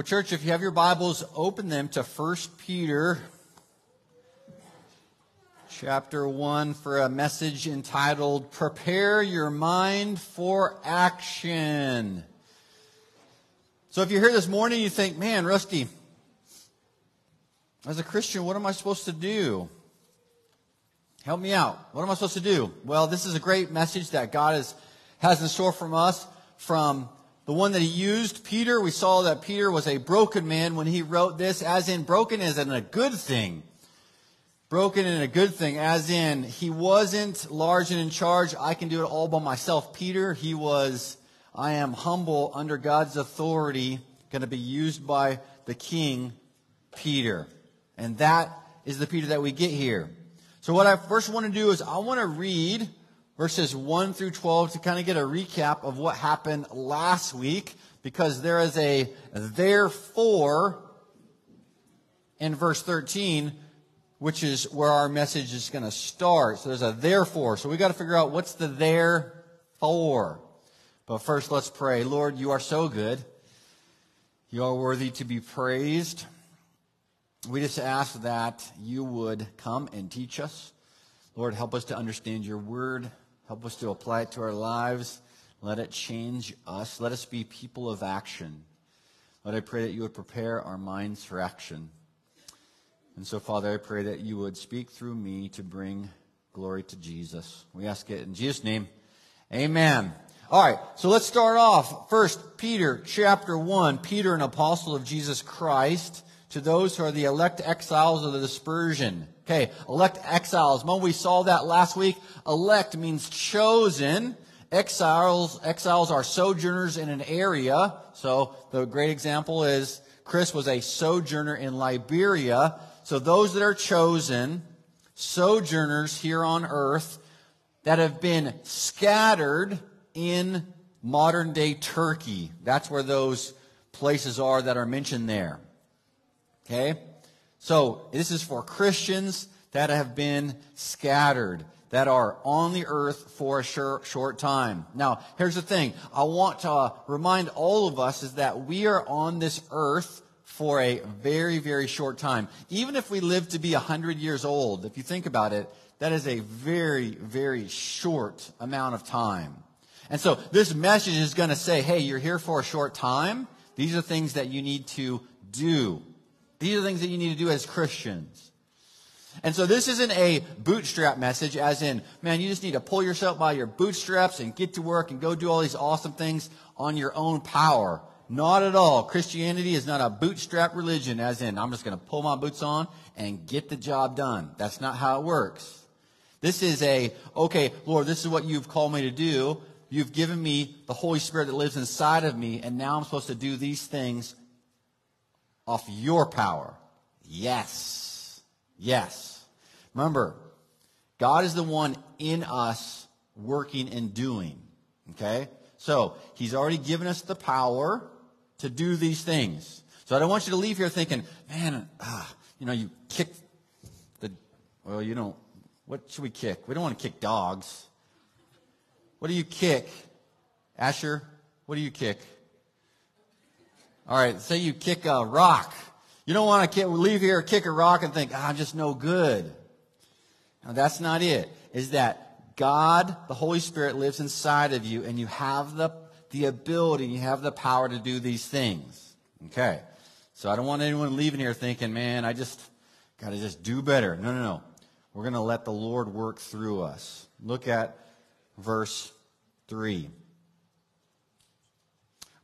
Well, church, if you have your Bibles, open them to 1 Peter chapter 1 for a message entitled Prepare Your Mind for Action. So if you're here this morning, you think, man, Rusty, as a Christian, what am I supposed to do? Help me out. What am I supposed to do? Well, this is a great message that God has, has in store from us from the one that he used, Peter, we saw that Peter was a broken man when he wrote this, as in broken as in a good thing. Broken in a good thing, as in he wasn't large and in charge. I can do it all by myself. Peter, he was, I am humble under God's authority, going to be used by the king, Peter. And that is the Peter that we get here. So what I first want to do is I want to read verses 1 through 12 to kind of get a recap of what happened last week because there is a therefore in verse 13 which is where our message is going to start. So there's a therefore. So we got to figure out what's the therefore. But first let's pray. Lord, you are so good. You are worthy to be praised. We just ask that you would come and teach us. Lord, help us to understand your word. Help us to apply it to our lives. Let it change us. Let us be people of action. Lord, I pray that you would prepare our minds for action. And so, Father, I pray that you would speak through me to bring glory to Jesus. We ask it in Jesus' name. Amen. All right, so let's start off. First, Peter chapter 1. Peter, an apostle of Jesus Christ, to those who are the elect exiles of the dispersion. Okay, elect exiles. When we saw that last week, elect means chosen. Exiles, exiles are sojourners in an area. So the great example is Chris was a sojourner in Liberia. So those that are chosen, sojourners here on earth that have been scattered in modern day Turkey. That's where those places are that are mentioned there. Okay? So this is for Christians that have been scattered, that are on the earth for a short, short time. Now, here's the thing. I want to remind all of us is that we are on this earth for a very, very short time. Even if we live to be 100 years old, if you think about it, that is a very, very short amount of time. And so this message is going to say, hey, you're here for a short time. These are things that you need to do. These are things that you need to do as Christians. And so this isn't a bootstrap message, as in, man, you just need to pull yourself by your bootstraps and get to work and go do all these awesome things on your own power. Not at all. Christianity is not a bootstrap religion, as in, I'm just going to pull my boots on and get the job done. That's not how it works. This is a, okay, Lord, this is what you've called me to do. You've given me the Holy Spirit that lives inside of me, and now I'm supposed to do these things off your power. Yes. Yes. Remember, God is the one in us working and doing. Okay? So, He's already given us the power to do these things. So I don't want you to leave here thinking, man, ah, you know, you kick the, well, you don't, what should we kick? We don't want to kick dogs. What do you kick? Asher, what do you kick? All right, say you kick a rock. You don't want to leave here, kick a rock, and think, ah, I'm just no good. Now, that's not it. Is that God, the Holy Spirit, lives inside of you, and you have the, the ability, you have the power to do these things. Okay. So I don't want anyone leaving here thinking, man, I just got to just do better. No, no, no. We're going to let the Lord work through us. Look at verse 3.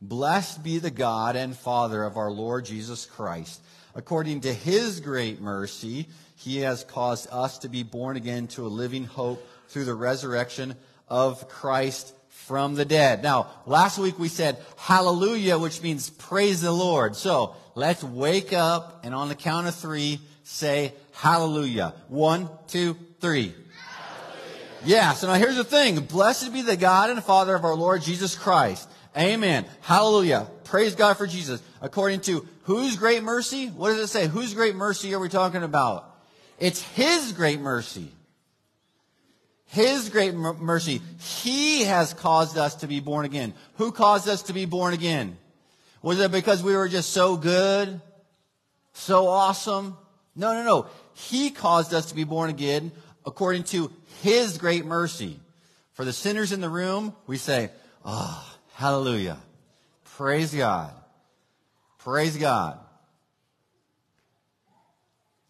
Blessed be the God and Father of our Lord Jesus Christ. According to his great mercy, he has caused us to be born again to a living hope through the resurrection of Christ from the dead. Now, last week we said hallelujah, which means praise the Lord. So let's wake up and on the count of three say hallelujah. One, two, three. Yeah, so now here's the thing. Blessed be the God and Father of our Lord Jesus Christ Amen. Hallelujah. Praise God for Jesus. According to whose great mercy? What does it say? Whose great mercy are we talking about? It's His great mercy. His great mercy. He has caused us to be born again. Who caused us to be born again? Was it because we were just so good? So awesome? No, no, no. He caused us to be born again according to His great mercy. For the sinners in the room, we say, Ah, oh, hallelujah. Praise God. Praise God.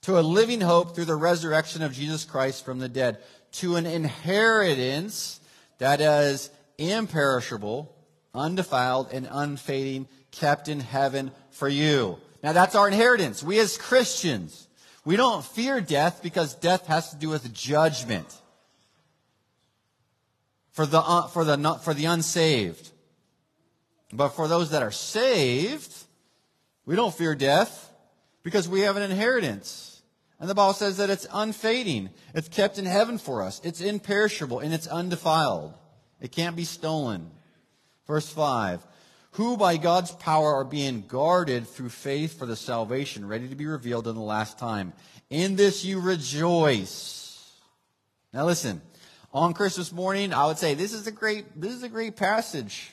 To a living hope through the resurrection of Jesus Christ from the dead. To an inheritance that is imperishable, undefiled, and unfading, kept in heaven for you. Now that's our inheritance. We as Christians, we don't fear death because death has to do with judgment for the, uh, for the, for the unsaved. But for those that are saved, we don't fear death because we have an inheritance. And the Bible says that it's unfading. It's kept in heaven for us. It's imperishable and it's undefiled. It can't be stolen. Verse 5 Who by God's power are being guarded through faith for the salvation ready to be revealed in the last time. In this you rejoice. Now listen, on Christmas morning, I would say this is a great, this is a great passage.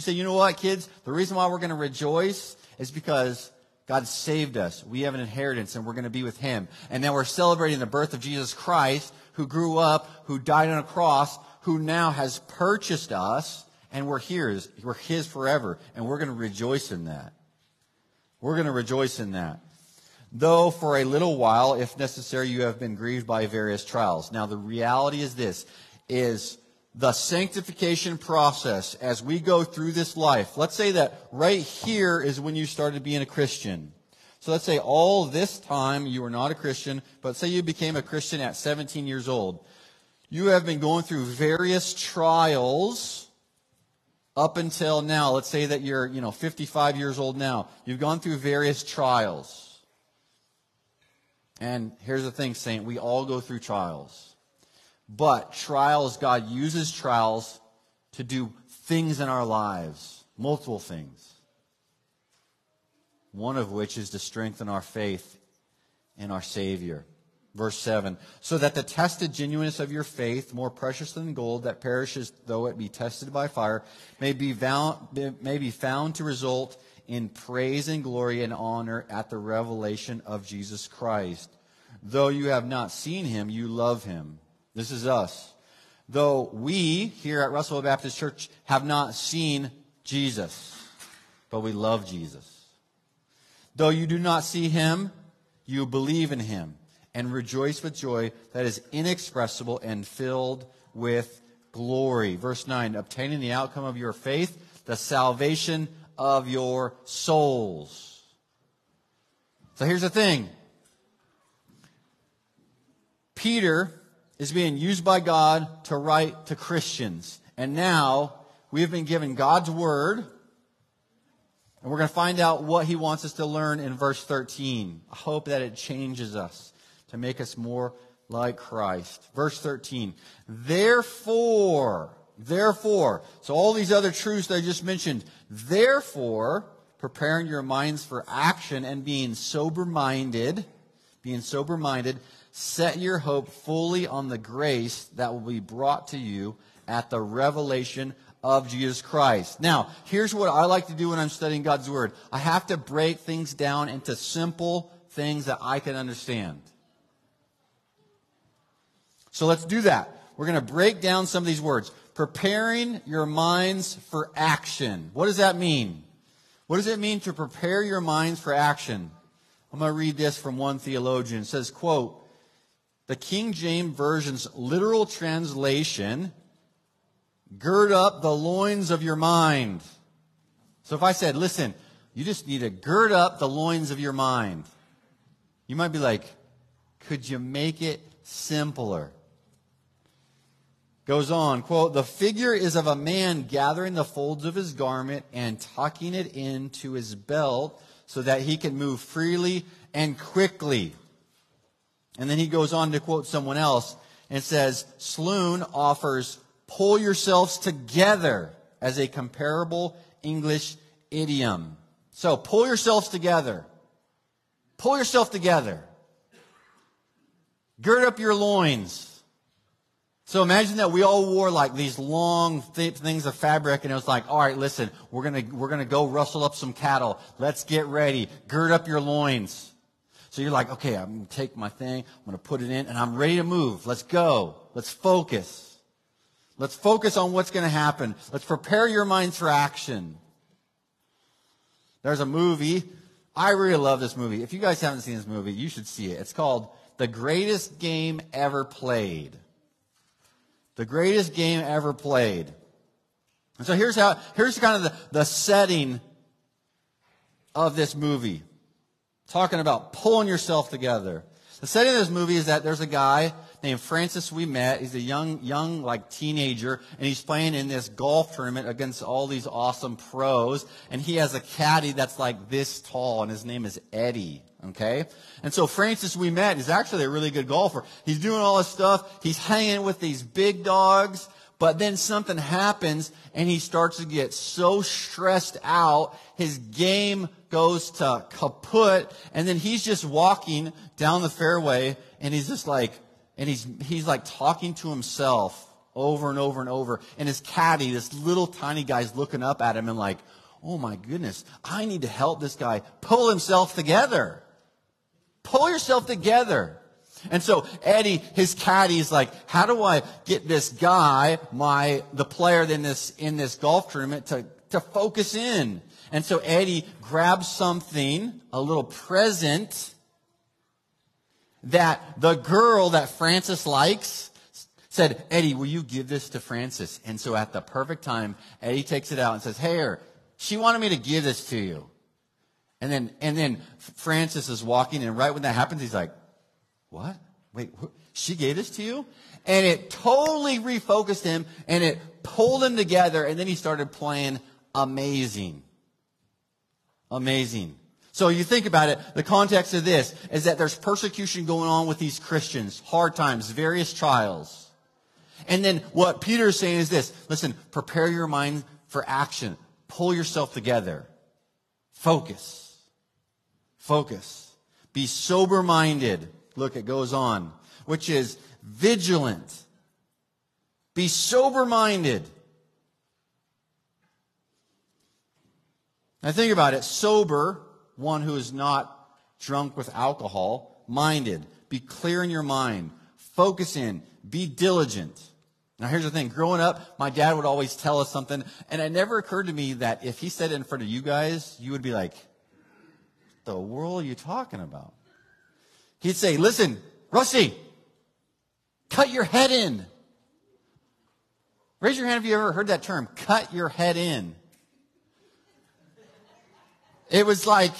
You say, you know what, kids? The reason why we're going to rejoice is because God saved us. We have an inheritance and we're going to be with Him. And now we're celebrating the birth of Jesus Christ, who grew up, who died on a cross, who now has purchased us, and we're His. We're His forever. And we're going to rejoice in that. We're going to rejoice in that. Though for a little while, if necessary, you have been grieved by various trials. Now the reality is this, is the sanctification process as we go through this life. Let's say that right here is when you started being a Christian. So let's say all this time you were not a Christian, but say you became a Christian at 17 years old. You have been going through various trials up until now. Let's say that you're, you know, 55 years old now. You've gone through various trials. And here's the thing, Saint, we all go through trials. But trials, God uses trials to do things in our lives, multiple things. One of which is to strengthen our faith in our Savior. Verse 7 So that the tested genuineness of your faith, more precious than gold that perishes though it be tested by fire, may be may be found to result in praise and glory and honor at the revelation of Jesus Christ. Though you have not seen him, you love him. This is us. Though we here at Russellville Baptist Church have not seen Jesus, but we love Jesus. Though you do not see him, you believe in him and rejoice with joy that is inexpressible and filled with glory. Verse 9, obtaining the outcome of your faith, the salvation of your souls. So here's the thing Peter is being used by God to write to Christians. And now we have been given God's word, and we're going to find out what he wants us to learn in verse 13. I hope that it changes us to make us more like Christ. Verse 13. Therefore, therefore, so all these other truths that I just mentioned, therefore, preparing your minds for action and being sober minded, being sober minded, Set your hope fully on the grace that will be brought to you at the revelation of Jesus Christ. Now, here's what I like to do when I'm studying God's Word. I have to break things down into simple things that I can understand. So let's do that. We're going to break down some of these words. Preparing your minds for action. What does that mean? What does it mean to prepare your minds for action? I'm going to read this from one theologian. It says, quote, the King James Version's literal translation, gird up the loins of your mind. So if I said, listen, you just need to gird up the loins of your mind, you might be like, could you make it simpler? Goes on, quote, the figure is of a man gathering the folds of his garment and tucking it into his belt so that he can move freely and quickly. And then he goes on to quote someone else and says, Sloone offers pull yourselves together as a comparable English idiom. So pull yourselves together. Pull yourself together. Gird up your loins. So imagine that we all wore like these long th- things of fabric and it was like, all right, listen, we're going to, we're going to go rustle up some cattle. Let's get ready. Gird up your loins. So you're like, okay, I'm going to take my thing. I'm going to put it in and I'm ready to move. Let's go. Let's focus. Let's focus on what's going to happen. Let's prepare your minds for action. There's a movie. I really love this movie. If you guys haven't seen this movie, you should see it. It's called The Greatest Game Ever Played. The greatest game ever played. And so here's how, here's kind of the, the setting of this movie. Talking about pulling yourself together. The setting of this movie is that there's a guy named Francis Ouimet. He's a young, young, like teenager, and he's playing in this golf tournament against all these awesome pros. And he has a caddy that's like this tall, and his name is Eddie. Okay? And so Francis Ouimet is actually a really good golfer. He's doing all this stuff. He's hanging with these big dogs. But then something happens and he starts to get so stressed out. His game goes to kaput. And then he's just walking down the fairway and he's just like, and he's, he's like talking to himself over and over and over. And his caddy, this little tiny guy's looking up at him and like, oh my goodness, I need to help this guy pull himself together. Pull yourself together. And so Eddie, his caddy is like, how do I get this guy, my, the player in this, in this golf tournament to, to focus in? And so Eddie grabs something, a little present that the girl that Francis likes said, Eddie, will you give this to Francis? And so at the perfect time, Eddie takes it out and says, Hey, she wanted me to give this to you. And then, and then Francis is walking, and right when that happens, he's like, What? Wait, wh- she gave this to you? And it totally refocused him, and it pulled him together, and then he started playing amazing. Amazing. So you think about it, the context of this is that there's persecution going on with these Christians, hard times, various trials. And then what Peter is saying is this listen, prepare your mind for action, pull yourself together, focus. Focus. Be sober minded. Look, it goes on, which is vigilant. Be sober minded. Now think about it. Sober, one who is not drunk with alcohol, minded. Be clear in your mind. Focus in. Be diligent. Now here's the thing. Growing up, my dad would always tell us something, and it never occurred to me that if he said it in front of you guys, you would be like, the world are you talking about? He'd say, listen, Rusty, cut your head in. Raise your hand if you ever heard that term, cut your head in. It was like,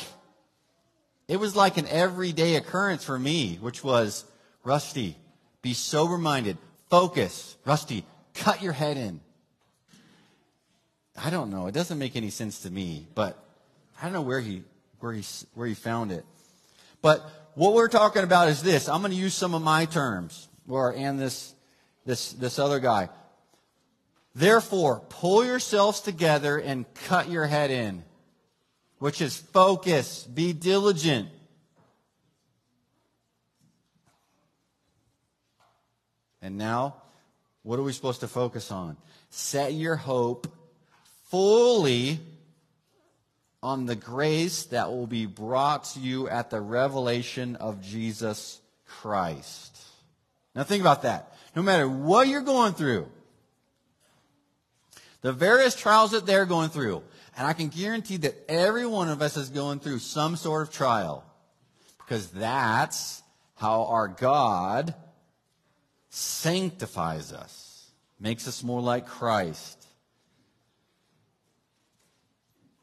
it was like an everyday occurrence for me, which was, Rusty, be sober minded, focus. Rusty, cut your head in. I don't know. It doesn't make any sense to me, but I don't know where he where he, where he found it. But what we're talking about is this. I'm going to use some of my terms, or and this, this, this other guy. Therefore, pull yourselves together and cut your head in, which is focus, be diligent. And now, what are we supposed to focus on? Set your hope fully on the grace that will be brought to you at the revelation of Jesus Christ. Now think about that. No matter what you're going through, the various trials that they're going through, and I can guarantee that every one of us is going through some sort of trial because that's how our God sanctifies us, makes us more like Christ.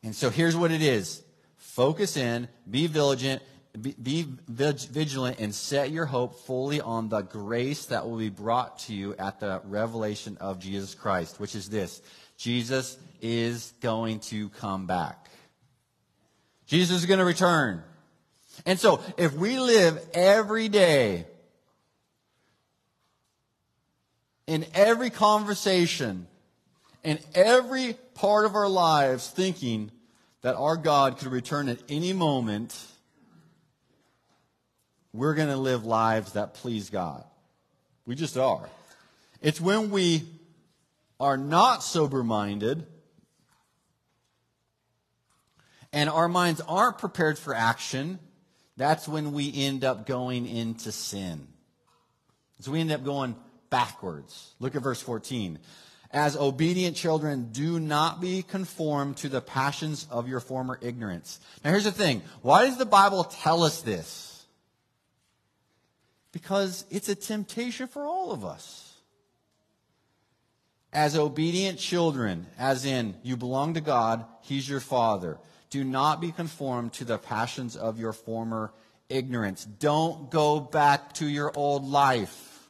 And so here's what it is focus in, be vigilant, be, be vigilant, and set your hope fully on the grace that will be brought to you at the revelation of Jesus Christ, which is this Jesus is going to come back. Jesus is going to return. And so, if we live every day in every conversation, in every part of our lives, thinking that our God could return at any moment, we're going to live lives that please God. We just are. It's when we are not sober minded and our minds aren't prepared for action. That's when we end up going into sin. So we end up going backwards. Look at verse 14. As obedient children, do not be conformed to the passions of your former ignorance. Now, here's the thing why does the Bible tell us this? Because it's a temptation for all of us. As obedient children, as in you belong to God, He's your Father, do not be conformed to the passions of your former ignorance. Don't go back to your old life.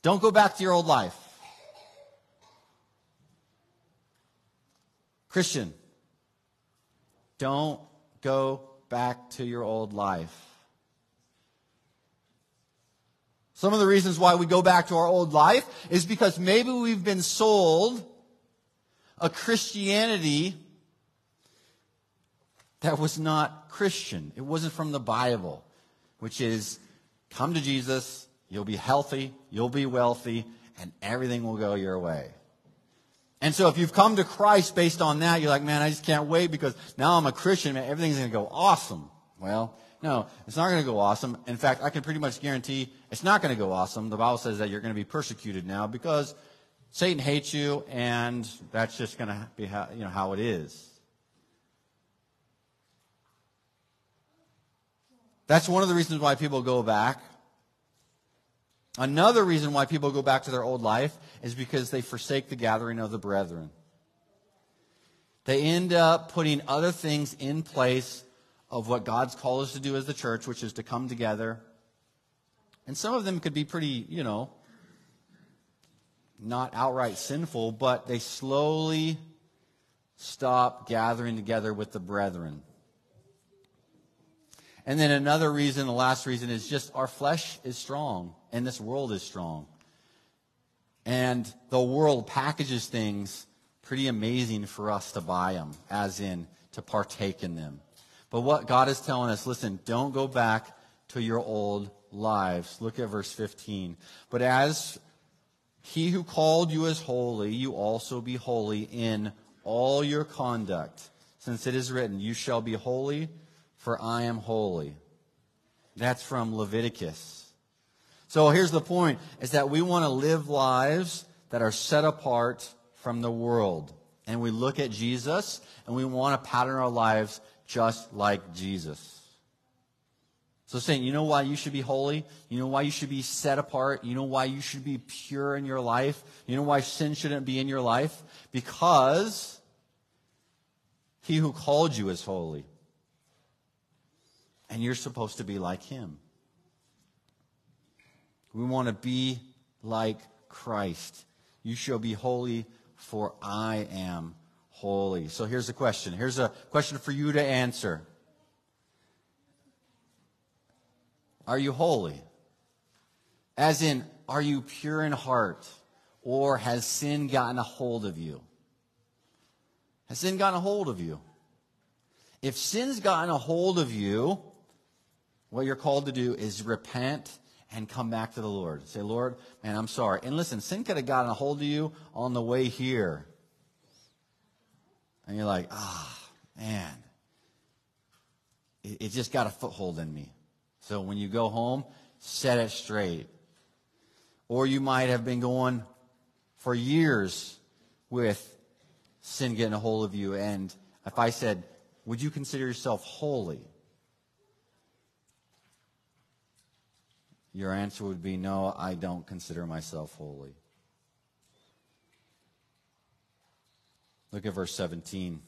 Don't go back to your old life. Christian, don't go back to your old life. Some of the reasons why we go back to our old life is because maybe we've been sold a Christianity that was not Christian. It wasn't from the Bible, which is come to Jesus, you'll be healthy, you'll be wealthy, and everything will go your way. And so if you've come to Christ based on that, you're like, man, I just can't wait because now I'm a Christian, man, everything's going to go awesome. Well, no, it's not going to go awesome. In fact, I can pretty much guarantee it's not going to go awesome. The Bible says that you're going to be persecuted now because Satan hates you and that's just going to be how, you know, how it is. That's one of the reasons why people go back. Another reason why people go back to their old life is because they forsake the gathering of the brethren. They end up putting other things in place of what God's called us to do as the church, which is to come together. And some of them could be pretty, you know, not outright sinful, but they slowly stop gathering together with the brethren. And then another reason, the last reason, is just our flesh is strong and this world is strong. And the world packages things pretty amazing for us to buy them, as in to partake in them. But what God is telling us, listen, don't go back to your old lives. Look at verse 15. But as he who called you is holy, you also be holy in all your conduct. Since it is written, You shall be holy, for I am holy. That's from Leviticus. So here's the point is that we want to live lives that are set apart from the world. And we look at Jesus and we want to pattern our lives just like Jesus. So saying, you know why you should be holy? You know why you should be set apart? You know why you should be pure in your life? You know why sin shouldn't be in your life? Because he who called you is holy. And you're supposed to be like him. We want to be like Christ. You shall be holy, for I am holy. So here's a question. Here's a question for you to answer. Are you holy? As in, are you pure in heart? Or has sin gotten a hold of you? Has sin gotten a hold of you? If sin's gotten a hold of you, what you're called to do is repent and come back to the Lord. Say, Lord, man, I'm sorry. And listen, sin could have gotten a hold of you on the way here. And you're like, ah, oh, man, it, it just got a foothold in me. So when you go home, set it straight. Or you might have been going for years with sin getting a hold of you. And if I said, would you consider yourself holy? Your answer would be, No, I don't consider myself holy. Look at verse 17.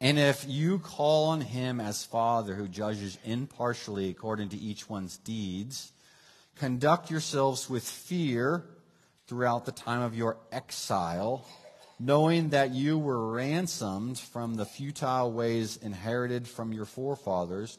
And if you call on him as Father who judges impartially according to each one's deeds, conduct yourselves with fear throughout the time of your exile, knowing that you were ransomed from the futile ways inherited from your forefathers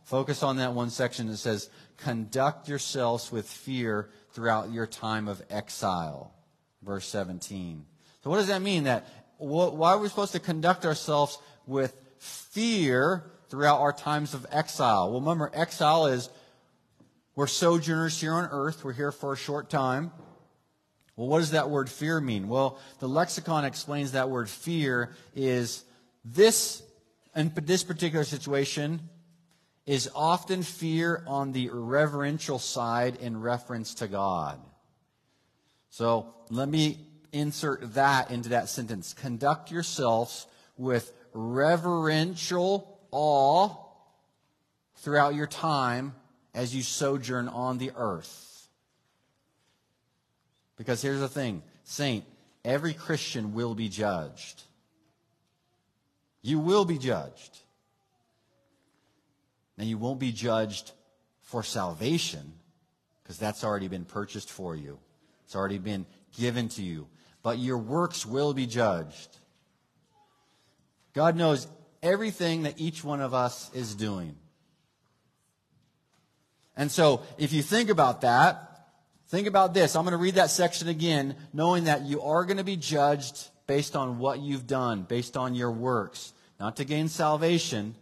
Focus on that one section that says, Conduct yourselves with fear throughout your time of exile. Verse 17. So, what does that mean? That why are we supposed to conduct ourselves with fear throughout our times of exile? Well, remember, exile is we're sojourners here on earth. We're here for a short time. Well, what does that word fear mean? Well, the lexicon explains that word fear is this, in this particular situation, is often fear on the reverential side in reference to God. So let me insert that into that sentence. Conduct yourselves with reverential awe throughout your time as you sojourn on the earth. Because here's the thing, saint, every Christian will be judged. You will be judged. Now, you won't be judged for salvation because that's already been purchased for you, it's already been given to you. But your works will be judged. God knows everything that each one of us is doing. And so, if you think about that, Think about this. I'm going to read that section again, knowing that you are going to be judged based on what you've done, based on your works, not to gain salvation.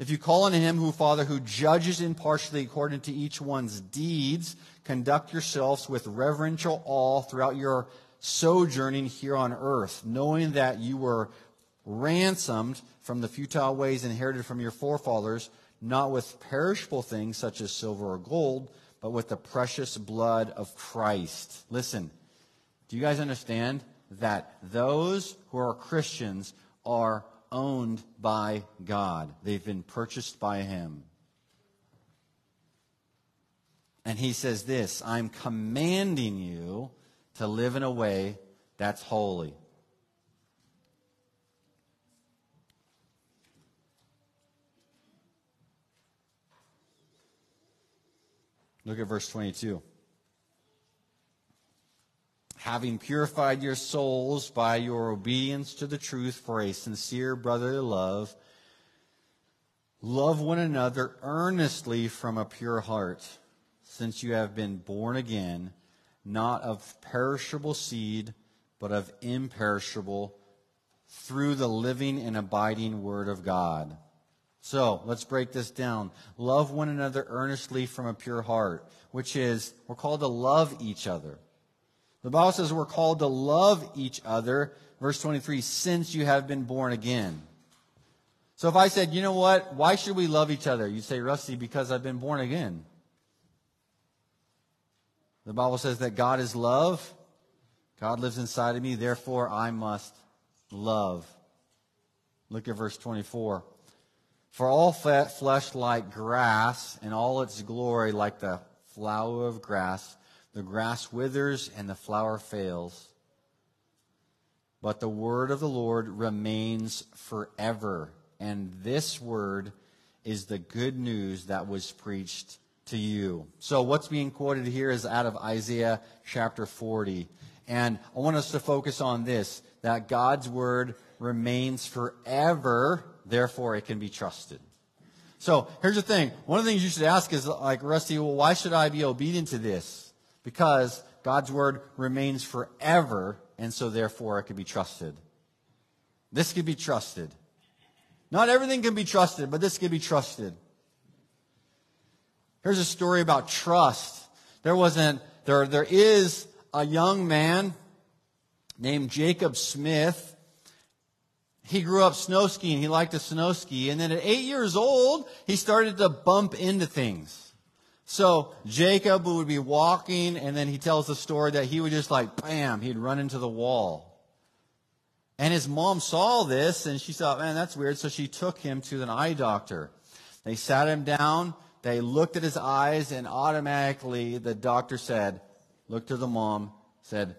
If you call on him who, Father, who judges impartially according to each one's deeds, conduct yourselves with reverential awe throughout your sojourning here on earth, knowing that you were ransomed from the futile ways inherited from your forefathers, not with perishable things such as silver or gold, but with the precious blood of Christ. Listen, do you guys understand that those who are Christians are owned by God? They've been purchased by Him. And He says this I'm commanding you to live in a way that's holy. Look at verse 22. Having purified your souls by your obedience to the truth for a sincere brotherly love, love one another earnestly from a pure heart, since you have been born again, not of perishable seed, but of imperishable, through the living and abiding Word of God. So let's break this down. Love one another earnestly from a pure heart, which is, we're called to love each other. The Bible says we're called to love each other, verse 23, since you have been born again. So if I said, you know what, why should we love each other? You'd say, Rusty, because I've been born again. The Bible says that God is love. God lives inside of me, therefore I must love. Look at verse 24. For all flesh like grass, and all its glory like the flower of grass. The grass withers and the flower fails. But the word of the Lord remains forever. And this word is the good news that was preached to you. So what's being quoted here is out of Isaiah chapter 40. And I want us to focus on this, that God's word remains forever Therefore, it can be trusted. So here's the thing. One of the things you should ask is like, Rusty, well, why should I be obedient to this? Because God's word remains forever, and so therefore it can be trusted. This can be trusted. Not everything can be trusted, but this can be trusted. Here's a story about trust. There wasn't, there, there is a young man named Jacob Smith he grew up snow skiing. He liked to snow ski. And then at eight years old, he started to bump into things. So Jacob would be walking, and then he tells the story that he would just like, bam, he'd run into the wall. And his mom saw this, and she thought, man, that's weird. So she took him to an eye doctor. They sat him down. They looked at his eyes, and automatically the doctor said, looked to the mom, said,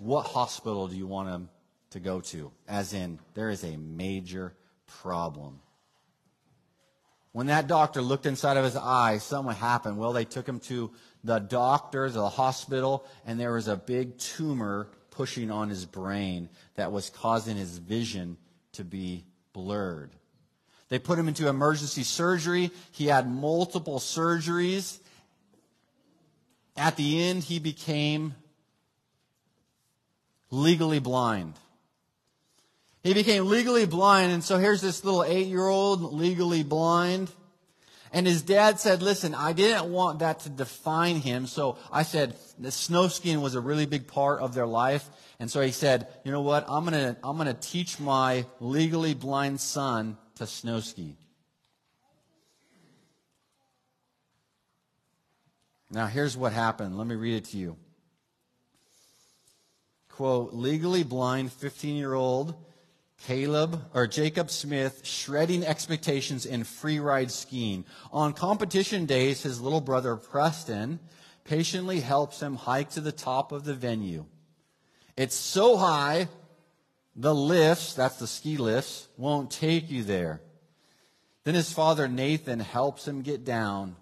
what hospital do you want him to go to, as in, there is a major problem. When that doctor looked inside of his eye, something happened. Well, they took him to the doctors, the hospital, and there was a big tumor pushing on his brain that was causing his vision to be blurred. They put him into emergency surgery. He had multiple surgeries. At the end, he became legally blind. He became legally blind, and so here's this little eight year old legally blind. And his dad said, listen, I didn't want that to define him. So I said, the snow skiing was a really big part of their life. And so he said, you know what? I'm to, I'm to teach my legally blind son to snow ski. Now here's what happened. Let me read it to you. Quote, legally blind 15 year old Caleb or Jacob Smith shredding expectations in free ride skiing. On competition days, his little brother Preston patiently helps him hike to the top of the venue. It's so high, the lifts, that's the ski lifts, won't take you there. Then his father Nathan helps him get down.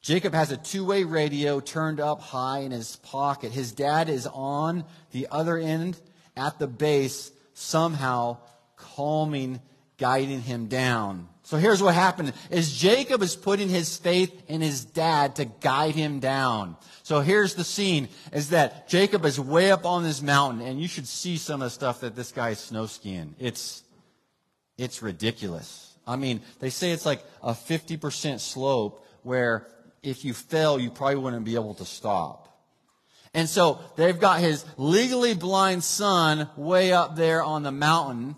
Jacob has a two way radio turned up high in his pocket. His dad is on the other end at the base somehow calming, guiding him down. So here's what happened is Jacob is putting his faith in his dad to guide him down. So here's the scene is that Jacob is way up on this mountain and you should see some of the stuff that this guy is snow skiing. It's it's ridiculous. I mean, they say it's like a 50% slope where if you fell, you probably wouldn't be able to stop. And so they've got his legally blind son way up there on the mountain.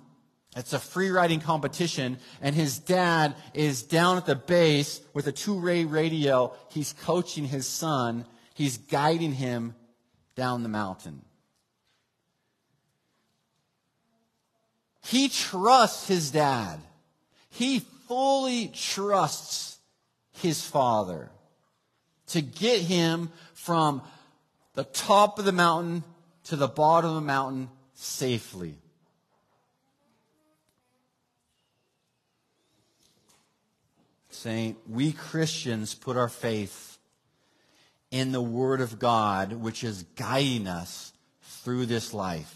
It's a free riding competition, and his dad is down at the base with a two-way radio. He's coaching his son. He's guiding him down the mountain. He trusts his dad. He fully trusts his father to get him from the top of the mountain to the bottom of the mountain safely. Saying, we Christians put our faith in the Word of God, which is guiding us through this life.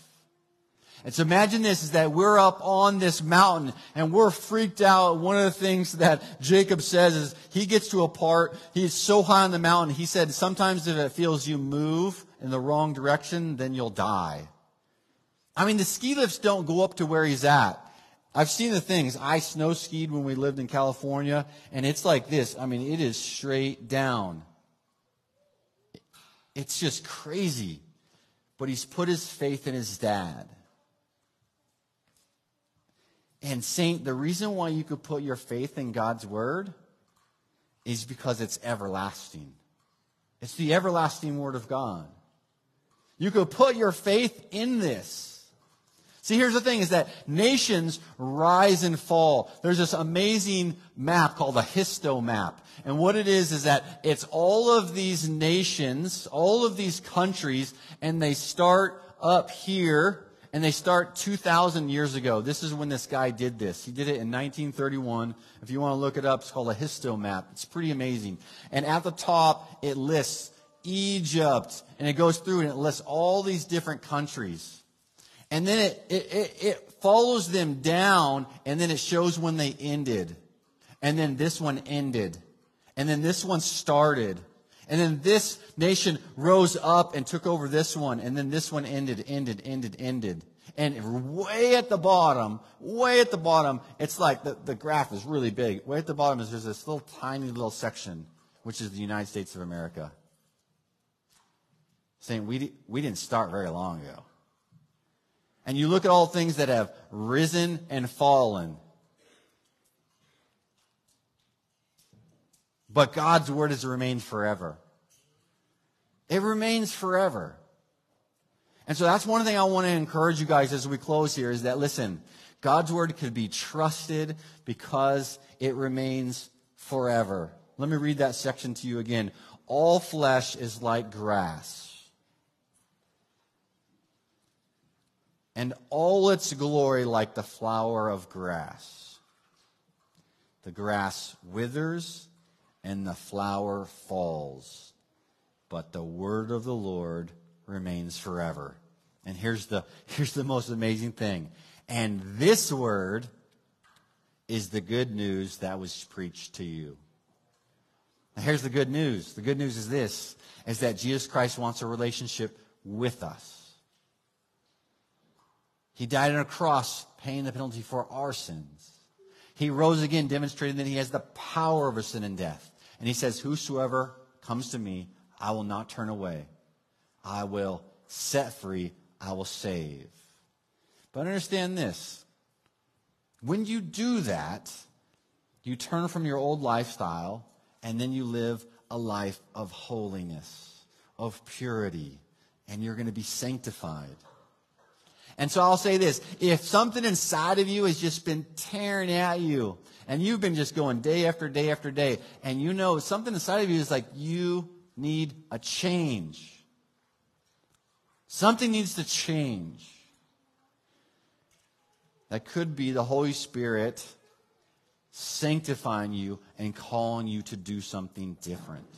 And so imagine this is that we're up on this mountain and we're freaked out. One of the things that Jacob says is he gets to a part, he's so high on the mountain, he said, sometimes if it feels you move in the wrong direction, then you'll die. I mean, the ski lifts don't go up to where he's at. I've seen the things. I snow skied when we lived in California, and it's like this. I mean, it is straight down. It's just crazy. But he's put his faith in his dad. And, Saint, the reason why you could put your faith in God's word is because it's everlasting. It's the everlasting word of God. You could put your faith in this. See, here's the thing is that nations rise and fall. There's this amazing map called a Histomap. And what it is is that it's all of these nations, all of these countries, and they start up here and they start 2,000 years ago. This is when this guy did this. He did it in 1931. If you want to look it up, it's called a Histomap. It's pretty amazing. And at the top, it lists Egypt, and it goes through and it lists all these different countries. And then it, it, it, it follows them down, and then it shows when they ended. And then this one ended. And then this one started. And then this nation rose up and took over this one. And then this one ended, ended, ended, ended. And way at the bottom, way at the bottom, it's like the, the graph is really big. Way at the bottom is there's this little tiny little section, which is the United States of America. Saying we, we didn't start very long ago. And you look at all things that have risen and fallen. But God's word has remained forever. It remains forever. And so that's one thing I want to encourage you guys as we close here is that listen, God's word could be trusted because it remains forever. Let me read that section to you again. All flesh is like grass. And all its glory like the flower of grass. the grass withers and the flower falls, but the word of the Lord remains forever. And here's the, here's the most amazing thing. And this word is the good news that was preached to you. Now here's the good news. The good news is this, is that Jesus Christ wants a relationship with us. He died on a cross, paying the penalty for our sins. He rose again, demonstrating that he has the power over sin and death. And he says, Whosoever comes to me, I will not turn away. I will set free. I will save. But understand this. When you do that, you turn from your old lifestyle and then you live a life of holiness, of purity, and you're going to be sanctified. And so I'll say this. If something inside of you has just been tearing at you, and you've been just going day after day after day, and you know something inside of you is like, you need a change. Something needs to change. That could be the Holy Spirit sanctifying you and calling you to do something different.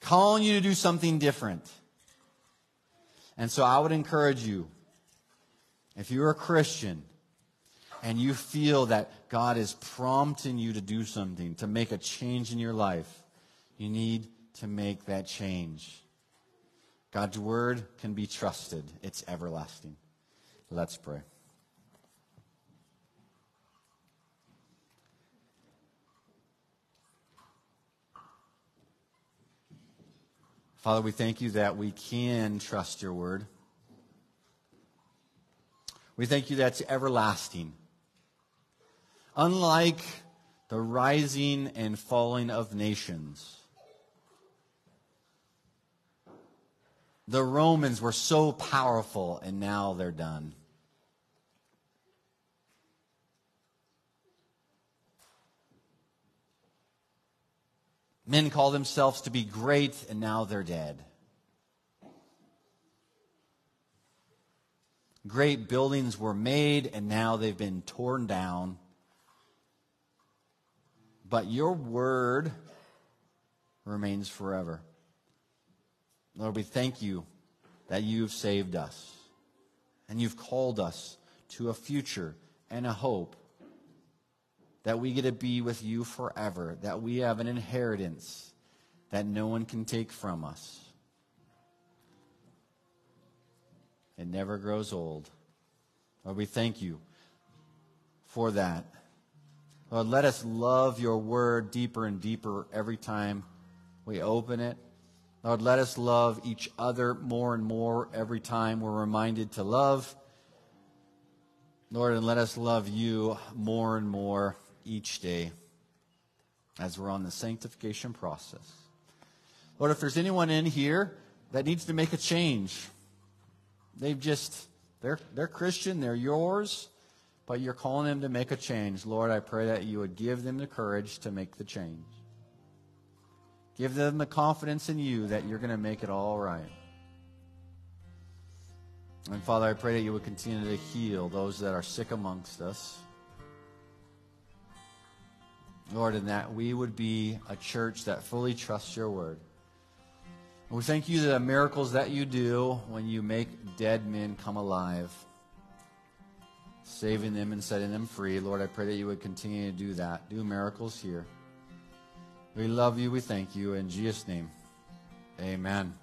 Calling you to do something different. And so I would encourage you, if you're a Christian and you feel that God is prompting you to do something, to make a change in your life, you need to make that change. God's word can be trusted, it's everlasting. Let's pray. Father, we thank you that we can trust your word. We thank you that's everlasting. Unlike the rising and falling of nations, the Romans were so powerful and now they're done. Men call themselves to be great, and now they're dead. Great buildings were made, and now they've been torn down. But your word remains forever. Lord, we thank you that you've saved us and you've called us to a future and a hope that we get to be with you forever, that we have an inheritance that no one can take from us. It never grows old. Lord, we thank you for that. Lord, let us love your word deeper and deeper every time we open it. Lord, let us love each other more and more every time we're reminded to love. Lord, and let us love you more and more each day as we're on the sanctification process. Lord, if there's anyone in here that needs to make a change, they've just, they're, they're Christian, they're yours, but you're calling them to make a change. Lord, I pray that you would give them the courage to make the change. Give them the confidence in you that you're going to make it all right. And Father, I pray that you would continue to heal those that are sick amongst us. Lord, and that we would be a church that fully trusts your word. And we thank you for the miracles that you do when you make dead men come alive, saving them and setting them free. Lord, I pray that you would continue to do that. Do miracles here. We love you. We thank you. In Jesus' name, amen.